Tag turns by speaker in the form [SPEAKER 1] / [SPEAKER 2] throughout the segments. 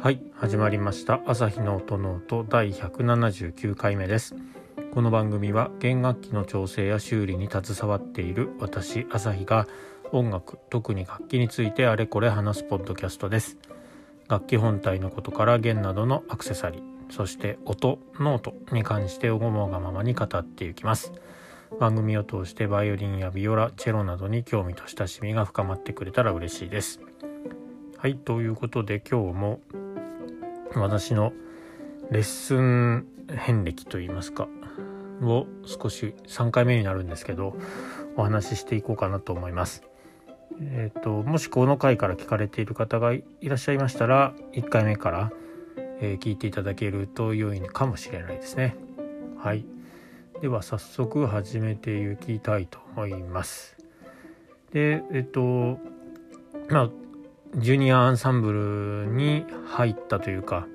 [SPEAKER 1] はい始まりました。朝日の音ノート第179回目です。この番組は弦楽器の調整や修理に携わっている私朝日が音楽特に楽器についてあれこれ話すポッドキャストです。楽器本体のことから弦などのアクセサリーそして音ノートに関して思うがままに語っていきます。番組を通してバイオリンやビオラチェロなどに興味と親しみが深まってくれたら嬉しいです。はいということで今日も私のレッスン遍歴といいますかを少し3回目になるんですけどお話ししていこうかなと思います。えっ、ー、ともしこの回から聞かれている方がいらっしゃいましたら1回目から、えー、聞いていただけると良いかもしれないですね。はい。では早速始めていきたいと思います。でえっ、ー、とまあジュニアアンサンブルに入ったというか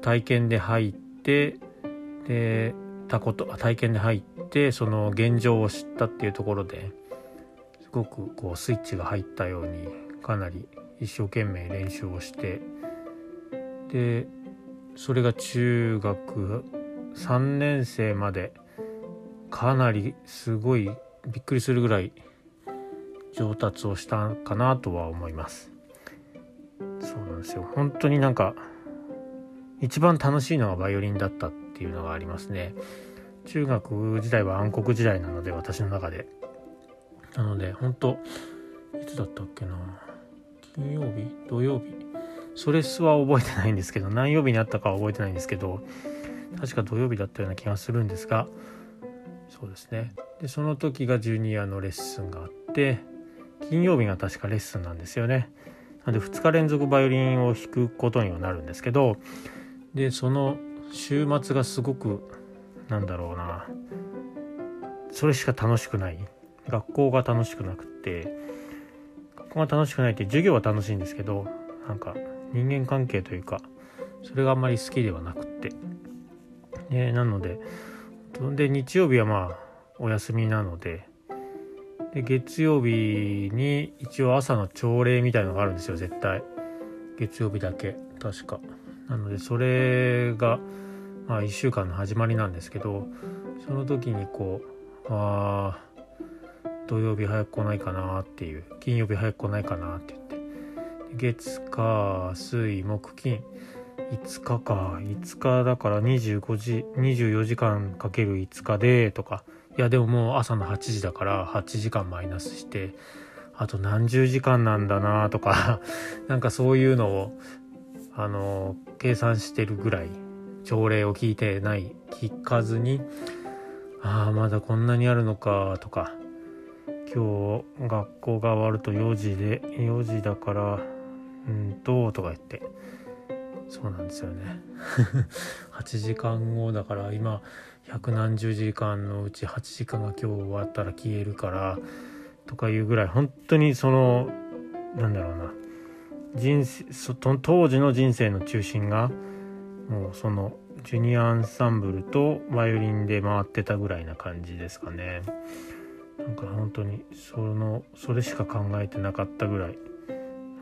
[SPEAKER 1] 体験で入ってでたこと体験で入ってその現状を知ったっていうところですごくこうスイッチが入ったようにかなり一生懸命練習をしてでそれが中学3年生までかなりすごいびっくりするぐらい上達をしたかなとは思います。そうなんですよ。本当になんか一番楽しいのはバイオリンだったっていうのがありますね。中学時代は暗黒時代なので私の中で。なので本当いつだったっけな。金曜日？土曜日？それすは覚えてないんですけど何曜日にあったかは覚えてないんですけど確か土曜日だったような気がするんですがそうですね。でその時がジュニアのレッスンがあって金曜日が確かレッスンなんですよね。なんで2日連続バイオリンを弾くことにはなるんですけどでその週末がすごくなんだろうなそれしか楽しくない。学校が楽しくなくって学校が楽しくないって授業は楽しいんですけどなんか人間関係というかそれがあんまり好きではなくって。でなのでで日曜日はまあお休みなのでで月曜日に一応朝の朝礼みたいのがあるんですよ絶対。月曜日だけ確か。なのでそれがまあ1週間の始まりなんですけどその時にこうあ土曜日早く来ないかなっていう金曜日早く来ないかなって言って。月火水木金。5日か。5日だから25時24時間かける5日でとか。いやでももう朝の8時だから8時間マイナスしてあと何十時間なんだなとか なんかそういうのをあの計算してるぐらい朝礼を聞いてない聞かずにああまだこんなにあるのかとか今日学校が終わると4時で4時だからうんととか言ってそうなんですよね。8時間後だから今百何十時間のうち8時間が今日終わったら消えるからとかいうぐらい本当にそのなんだろうな。人生当時の人生の中心がもうそのジュニアアンサンブルとバイオリンで回ってたぐらいな感じですかね。なんか本当にそのそれしか考えてなかったぐらい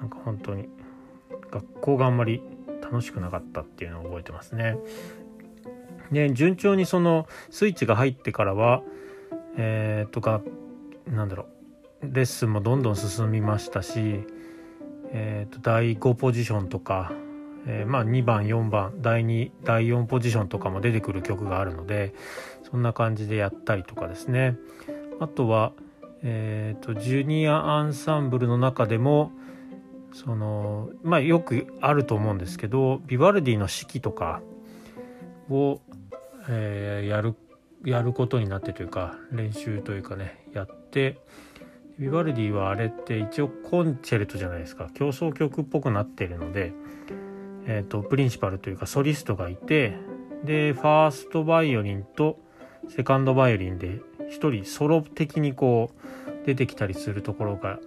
[SPEAKER 1] なんか本当に学校があんまり楽しくなかったっていうのを覚えてますね。で順調にそのスイッチが入ってからはえー、とかなんだろうレッスンもどんどん進みましたし、えー、と第5ポジションとか、えー、まあ2番4番第2第4ポジションとかも出てくる曲があるのでそんな感じでやったりとかですね。あとは、えー、とジュニアアンサンブルの中でもそのまあよくあると思うんですけどビバルディの式とかをえー、やるやることになってというか練習というかねやってビバルディはあれって一応コンチェルトじゃないですか競争曲っぽくなってるので、えーと、プリンシパルというかソリストがいてでファーストバイオリンとセカンドバイオリンで1人ソロ的にこう出てきたりするところが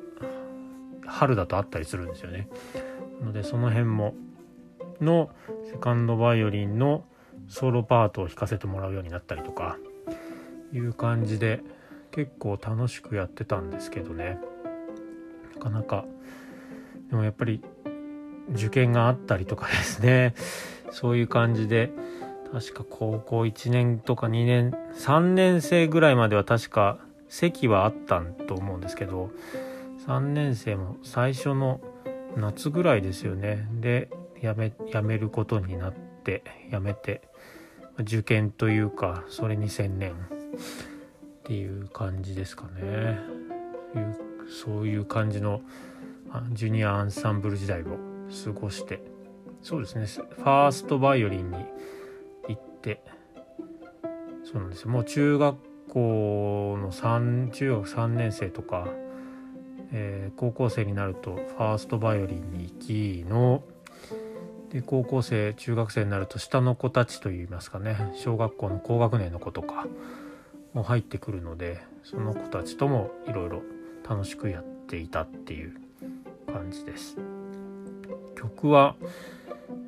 [SPEAKER 1] 春だとあったりするんですよね。のでその辺ものセカンドバイオリンのソロパートを弾かせてもらうようになったりとかいう感じで結構楽しくやってたんですけどね。なかなかでもやっぱり受験があったりとかですね。そういう感じで確か高校1年とか2年3年生ぐらいまでは確か席はあったんと思うんですけど3年生も最初の夏ぐらいですよね。でやめやめることになってやめて受験というかそれに専念。っていう感じですかね。そういう感じのジュニアアンサンブル時代を過ごして。そうですね。ファーストバイオリンに行ってそうなんですよ。もう中学校の3中学3年生とか、えー、高校生になるとファーストバイオリンに行きので高校生中学生になると下の子たちといいますかね。小学校の高学年の子とかも入ってくるのでその子たちともいろいろ楽しくやっていたっていう感じです。曲は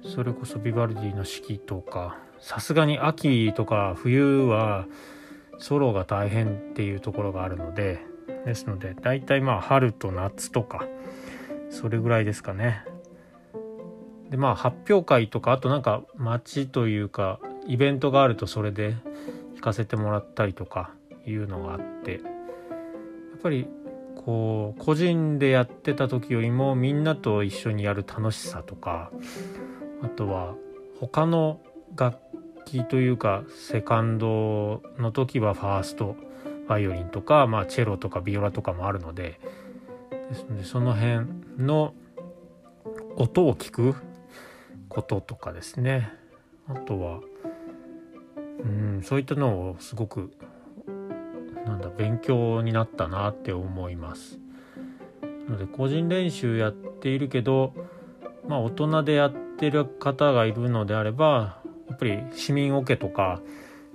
[SPEAKER 1] それこそビバルディの四季とかさすがに秋とか冬はソロが大変っていうところがあるのでですので大体まあ春と夏とかそれぐらいですかね。でまあ発表会とかあとなんか街というかイベントがあるとそれで弾かせてもらったりとかいうのがあってやっぱりこう個人でやってた時よりもみんなと一緒にやる楽しさとかあとは他の楽器というかセカンドの時はファーストバイオリンとか、まあ、チェロとかビオラとかもあるのでですのでその辺の音を聞くこととかですね。あとはうんそういったのをすごくなんだ勉強になったなって思います。ので個人練習やっているけどまあ大人でやってる方がいるのであればやっぱり市民オケとか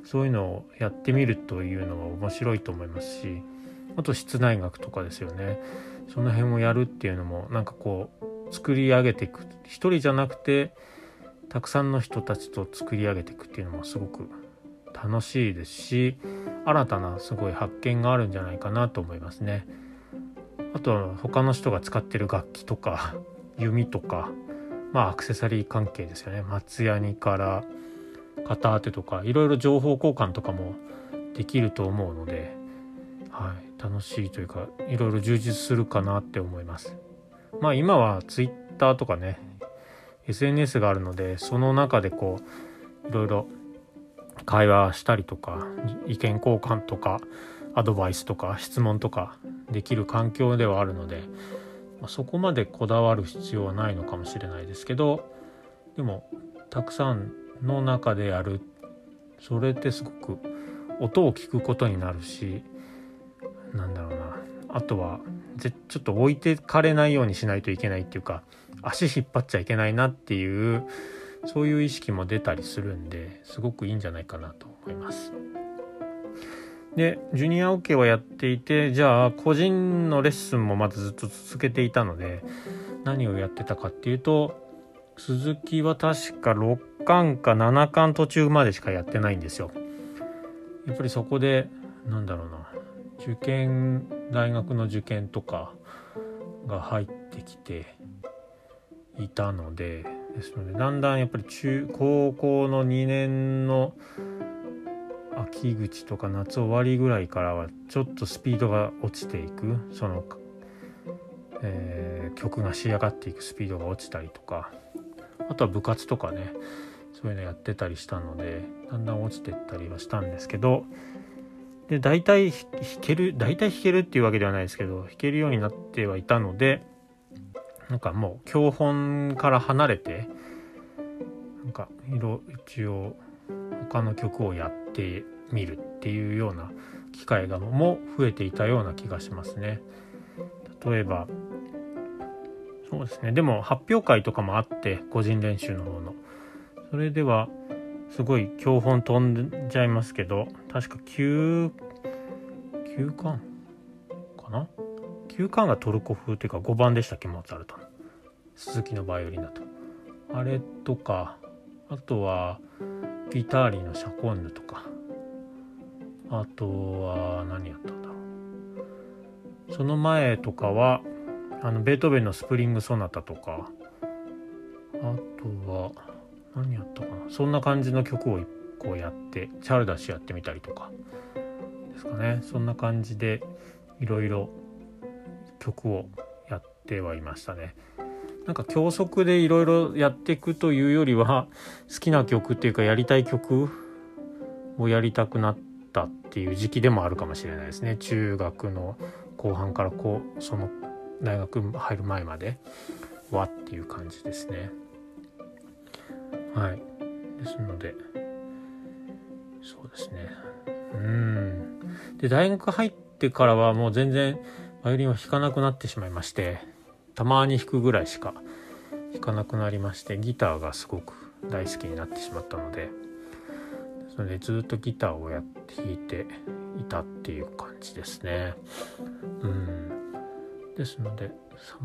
[SPEAKER 1] そういうのをやってみるというのは面白いと思いますしあと室内楽とかですよね。その辺をやるっていうのもなんかこう作り上げていく一人じゃなくてたくさんの人たちと作り上げていくっていうのもすごく楽しいですし新たなすごい発見があるんじゃないかなと思いますね。あと他の人が使ってる楽器とか 弓とかまあアクセサリー関係ですよね松ヤニから片当てとかいろいろ情報交換とかもできると思うので、はい、楽しいというかいろいろ充実するかなって思います。まあ今は Twitter とかね SNS があるのでその中でこういろいろ会話したりとか意見交換とかアドバイスとか質問とかできる環境ではあるので、まあ、そこまでこだわる必要はないのかもしれないですけどでもたくさんの中でやる。それってすごく音を聞くことになるしなんだろうな。あとはちょっと置いてかれないようにしないといけないっていうか足引っ張っちゃいけないなっていうそういう意識も出たりするんですごくいいんじゃないかなと思います。でジュニアオ、ケはやっていてじゃあ個人のレッスンもまずずっと続けていたので何をやってたかっていうと鈴木は確か6巻か7巻途中までしかやってないんですよ。やっぱりそこでなんだろうな受験大学の受験とかが入ってきていたのでですのでだんだんやっぱり中高校の2年の秋口とか夏終わりぐらいからはちょっとスピードが落ちていくその、えー、曲が仕上がっていくスピードが落ちたりとかあとは部活とかねそういうのやってたりしたのでだんだん落ちてったりはしたんですけどで大体弾ける大体弾けるっていうわけではないですけど弾けるようになってはいたのでなんかもう教本から離れてなんか色一応他の曲をやってみるっていうような機会がも増えていたような気がしますね。例えばそうですねでも発表会とかもあって個人練習の方のそれではすごい教本飛んじゃいますけど確か9 9巻かな？9巻がトルコ風っていうか5番でしたっけ？モーツァルトの。鈴木のバイオリンだと。あれとかあとはギターリーのシャコンヌとか。あとは何やったんだろう。その前とかはあのベートーベンのスプリングソナタとか。あとは何やったかな？そんな感じの曲をいっ1個やってチャルダシやってみたりとか。ですかね。そんな感じでいろいろ曲をやってはいましたね。なんか教則でいろいろやっていくというよりは好きな曲っていうかやりたい曲をやりたくなったっていう時期でもあるかもしれないですね。中学の後半からこうその大学入る前まではっていう感じですね。はい。ですのでそうですね。うん。で大学入ってからはもう全然バイオリンは弾かなくなってしまいましてたまに弾くぐらいしか弾かなくなりましてギターがすごく大好きになってしまったのでそれでずっとギターをやって弾いていたっていう感じですね。うん。ですので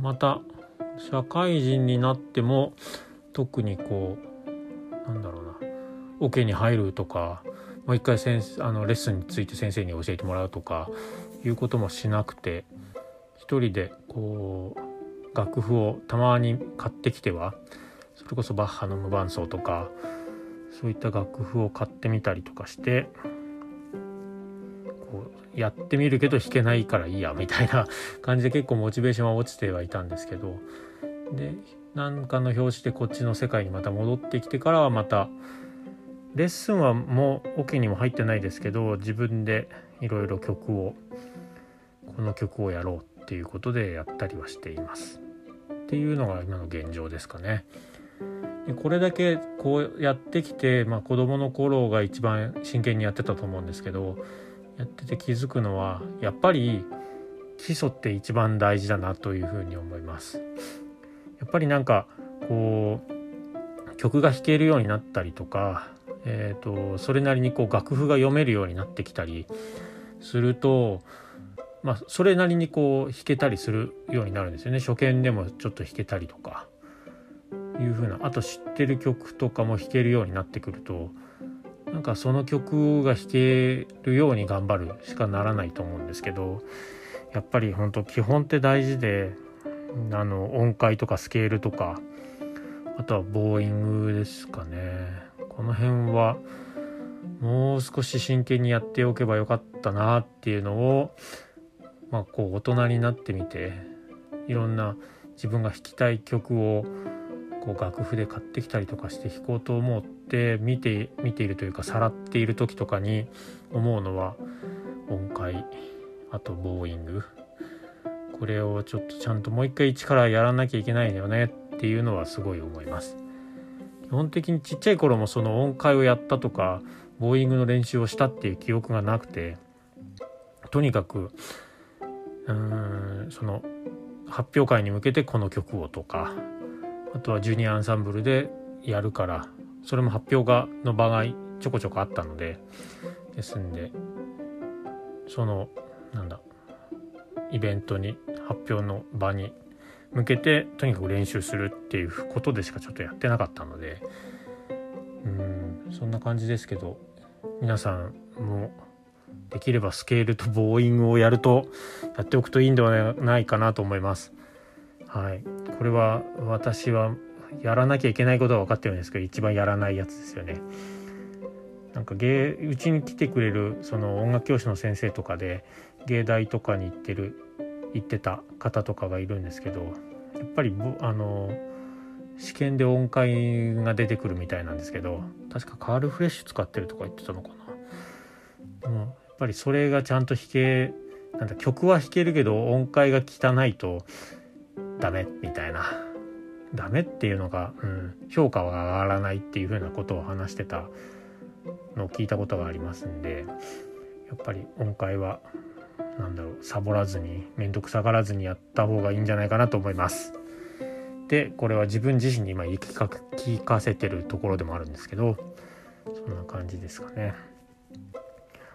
[SPEAKER 1] また社会人になっても特にこうなんだろうな。オ、ケに入るとかもう一回先あのレッスンについて先生に教えてもらうとかいうこともしなくて一人でこう楽譜をたまに買ってきてはそれこそバッハの無伴奏とかそういった楽譜を買ってみたりとかしてこうやってみるけど弾けないからいいやみたいな 感じで結構モチベーションは落ちてはいたんですけどで何かの表紙でこっちの世界にまた戻ってきてからはまたレッスンはもうオ、ケにも入ってないですけど自分でいろいろ曲をこの曲をやろうっていうことでやったりはしていますっていうのが今の現状ですかね。でこれだけこうやってきて、まあ、子どもの頃が一番真剣にやってたと思うんですけどやってて気づくのはやっぱり基礎って一番大事だなというふうに思います。やっぱりなんかこう曲が弾けるようになったりとか、えーと、それなりにこう楽譜が読めるようになってきたりすると、まあ、それなりにこう弾けたりするようになるんですよね。初見でもちょっと弾けたりとかいう風な。あと知ってる曲とかも弾けるようになってくるとなんかその曲が弾けるように頑張るしかならないと思うんですけどやっぱり本当基本って大事であの音階とかスケールとかあとはボーイングですかね。この辺はもう少し真剣にやっておけばよかったなっていうのをまあこう大人になってみていろんな自分が弾きたい曲をこう楽譜で買ってきたりとかして弾こうと思って見て見ているというかさらっている時とかに思うのは音階あとボーイングこれをちょっとちゃんともう一回一からやらなきゃいけないんだよねっていうのはすごい思います。基本的にちっちゃい頃もその音階をやったとかボーイングの練習をしたっていう記憶がなくてとにかくうーんその発表会に向けてこの曲をとかあとはジュニアアンサンブルでやるからそれも発表がの場がちょこちょこあったのでですんでそのなんだイベントに発表の場に向けてとにかく練習するっていうことでしかちょっとやってなかったのでうんそんな感じですけど皆さんもできればスケールとボーイングをやるとやっておくといいんではないかなと思います。はい、これは私はやらなきゃいけないことは分かってるんですけど一番やらないやつですよね。なんか芸うちに来てくれるその音楽教師の先生とかで芸大とかに行ってる行ってた方とかがいるんですけどやっぱりあの試験で音階が出てくるみたいなんですけど確かカールフレッシュ使ってるとか言ってたのかな。でもやっぱりそれがちゃんと弾けなんだ曲は弾けるけど音階が汚いとダメみたいなダメっていうのが、うん、評価は上がらないっていうふうなことを話してたのを聞いたことがありますんでやっぱり音階はなんだろうサボらずに面倒くさがらずにやった方がいいんじゃないかなと思います。でこれは自分自身に今言い聞かせてるところでもあるんですけどそんな感じですかね。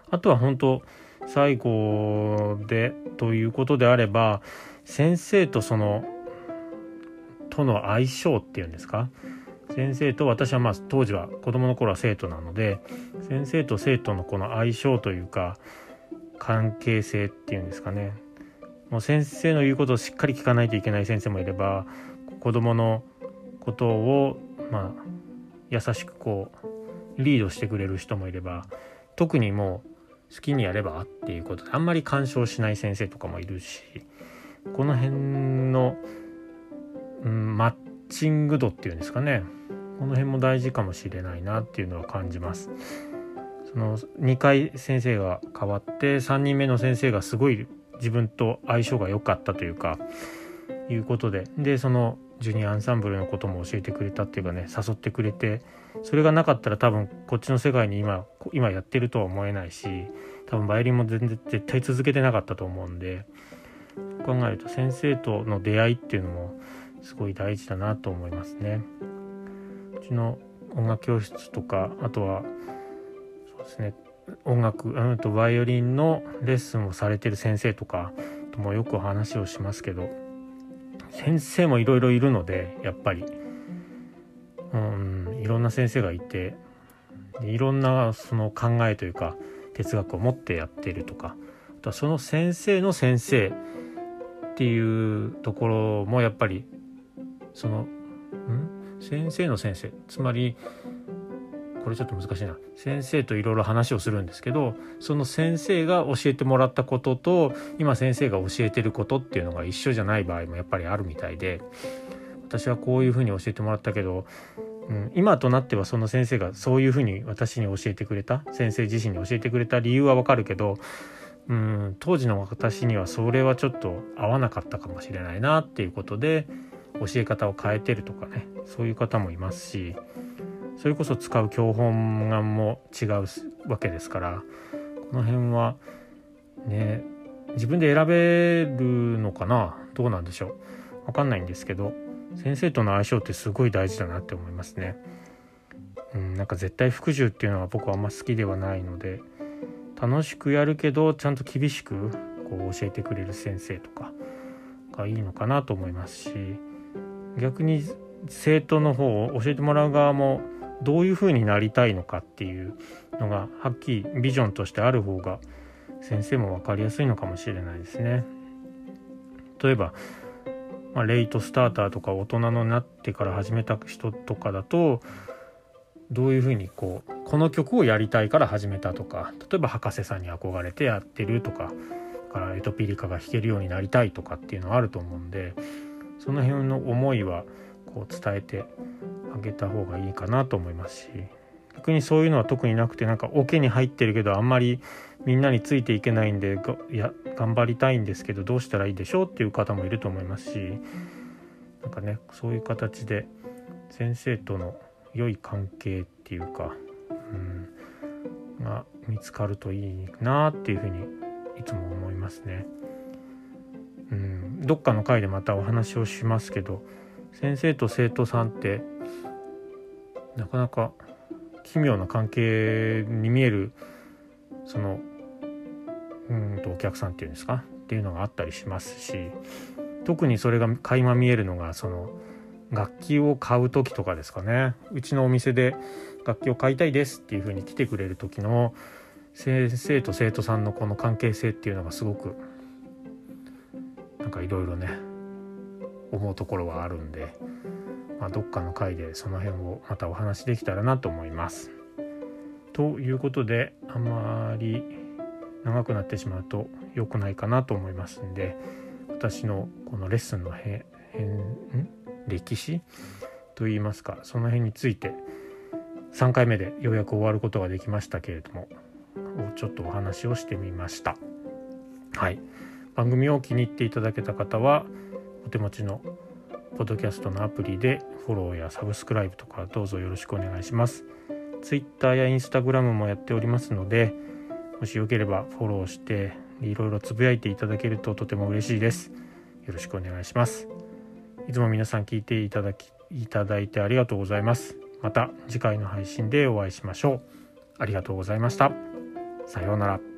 [SPEAKER 1] あとは本当最後でということであれば先生とそのとの相性っていうんですか？先生と私はまあ当時は子供の頃は生徒なので先生と生徒のこの相性というか関係性っていうんですかねもう先生の言うことをしっかり聞かないといけない先生もいれば子供のことをまあ優しくこうリードしてくれる人もいれば特にもう好きにやればっていうことであんまり干渉しない先生とかもいるしこの辺の、うん、マッチング度っていうんですかねこの辺も大事かもしれないなっていうのは感じます。その2回先生が変わって3人目の先生がすごい自分と相性が良かったというかいうことででそのジュニアアンサンブルのことも教えてくれたっていうかね誘ってくれてそれがなかったら多分こっちの世界に今今やってるとは思えないし多分バイオリンも全然絶対続けてなかったと思うんで考えると先生との出会いっていうのもすごい大事だなと思いますね。うちの音楽教室とかあとはですね。音楽うんとバイオリンのレッスンをされてる先生とかともよく話をしますけど先生もいろいろいるのでやっぱり。うんいろんな先生がいていろんなその考えというか哲学を持ってやってるとかあとはその先生の先生っていうところもやっぱりそのん？先生の先生。つまりこれちょっと難しいな。先生といろいろ話をするんですけどその先生が教えてもらったことと今先生が教えてることっていうのが一緒じゃない場合もやっぱりあるみたいで私はこういうふうに教えてもらったけど、うん、今となってはその先生がそういうふうに私に教えてくれた先生自身に教えてくれた理由はわかるけどうん当時の私にはそれはちょっと合わなかったかもしれないなっていうことで教え方を変えてるとかねそういう方もいますしそれこそ使う教本がも違うわけですからこの辺はね自分で選べるのかな？どうなんでしょう？分かんないんですけど先生との相性ってすごい大事だなって思いますね。うん、なんか絶対服従っていうのは僕はあんま好きではないので楽しくやるけどちゃんと厳しくこう教えてくれる先生とかがいいのかなと思いますし逆に生徒の方を教えてもらう側もどういうふうになりたいのかっていうのがはっきりビジョンとしてある方が先生も分かりやすいのかもしれないですね。例えば、まあ、レイトスターターとか大人になってから始めた人とかだとどういうふうにこうこの曲をやりたいから始めたとか例えば博士さんに憧れてやってるとかからエトピリカが弾けるようになりたいとかっていうのはあると思うんでその辺の思いはこう伝えてあげた方がいいかなと思いますし逆にそういうのは特になくてなんかオケに入ってるけどあんまりみんなについていけないんでいや頑張りたいんですけどどうしたらいいでしょうっていう方もいると思いますしなんかねそういう形で先生との良い関係っていうか、うん、が見つかるといいなっていうふうにいつも思いますね。うん、どっかの回でまたお話をしますけど先生と生徒さんってなかなか奇妙な関係に見えるそのうんとお客さんっていうんですか？っていうのがあったりしますし特にそれが垣間見えるのがその楽器を買う時とかですかね。うちのお店で楽器を買いたいですっていう風に来てくれる時の先生と生徒さんのこの関係性っていうのがすごくなんかいろいろね思うところはあるんで、まあ、どっかの回でその辺をまたお話できたらなと思います。ということであまり長くなってしまうと良くないかなと思いますんで私のこのレッスンのへん？歴史？といいますかその辺について3回目でようやく終わることができましたけれどもちょっとお話をしてみました。はい番組を気に入っていただけた方は手持ちのポッドキャストのアプリでフォローやサブスクライブとかどうぞよろしくお願いします。Twitter や Instagram もやっておりますのでもしよければフォローしていろいろつぶやいていただけるととても嬉しいです。よろしくお願いします。いつも皆さん聞いていただきいただいてありがとうございます。また次回の配信でお会いしましょう。ありがとうございました。さようなら。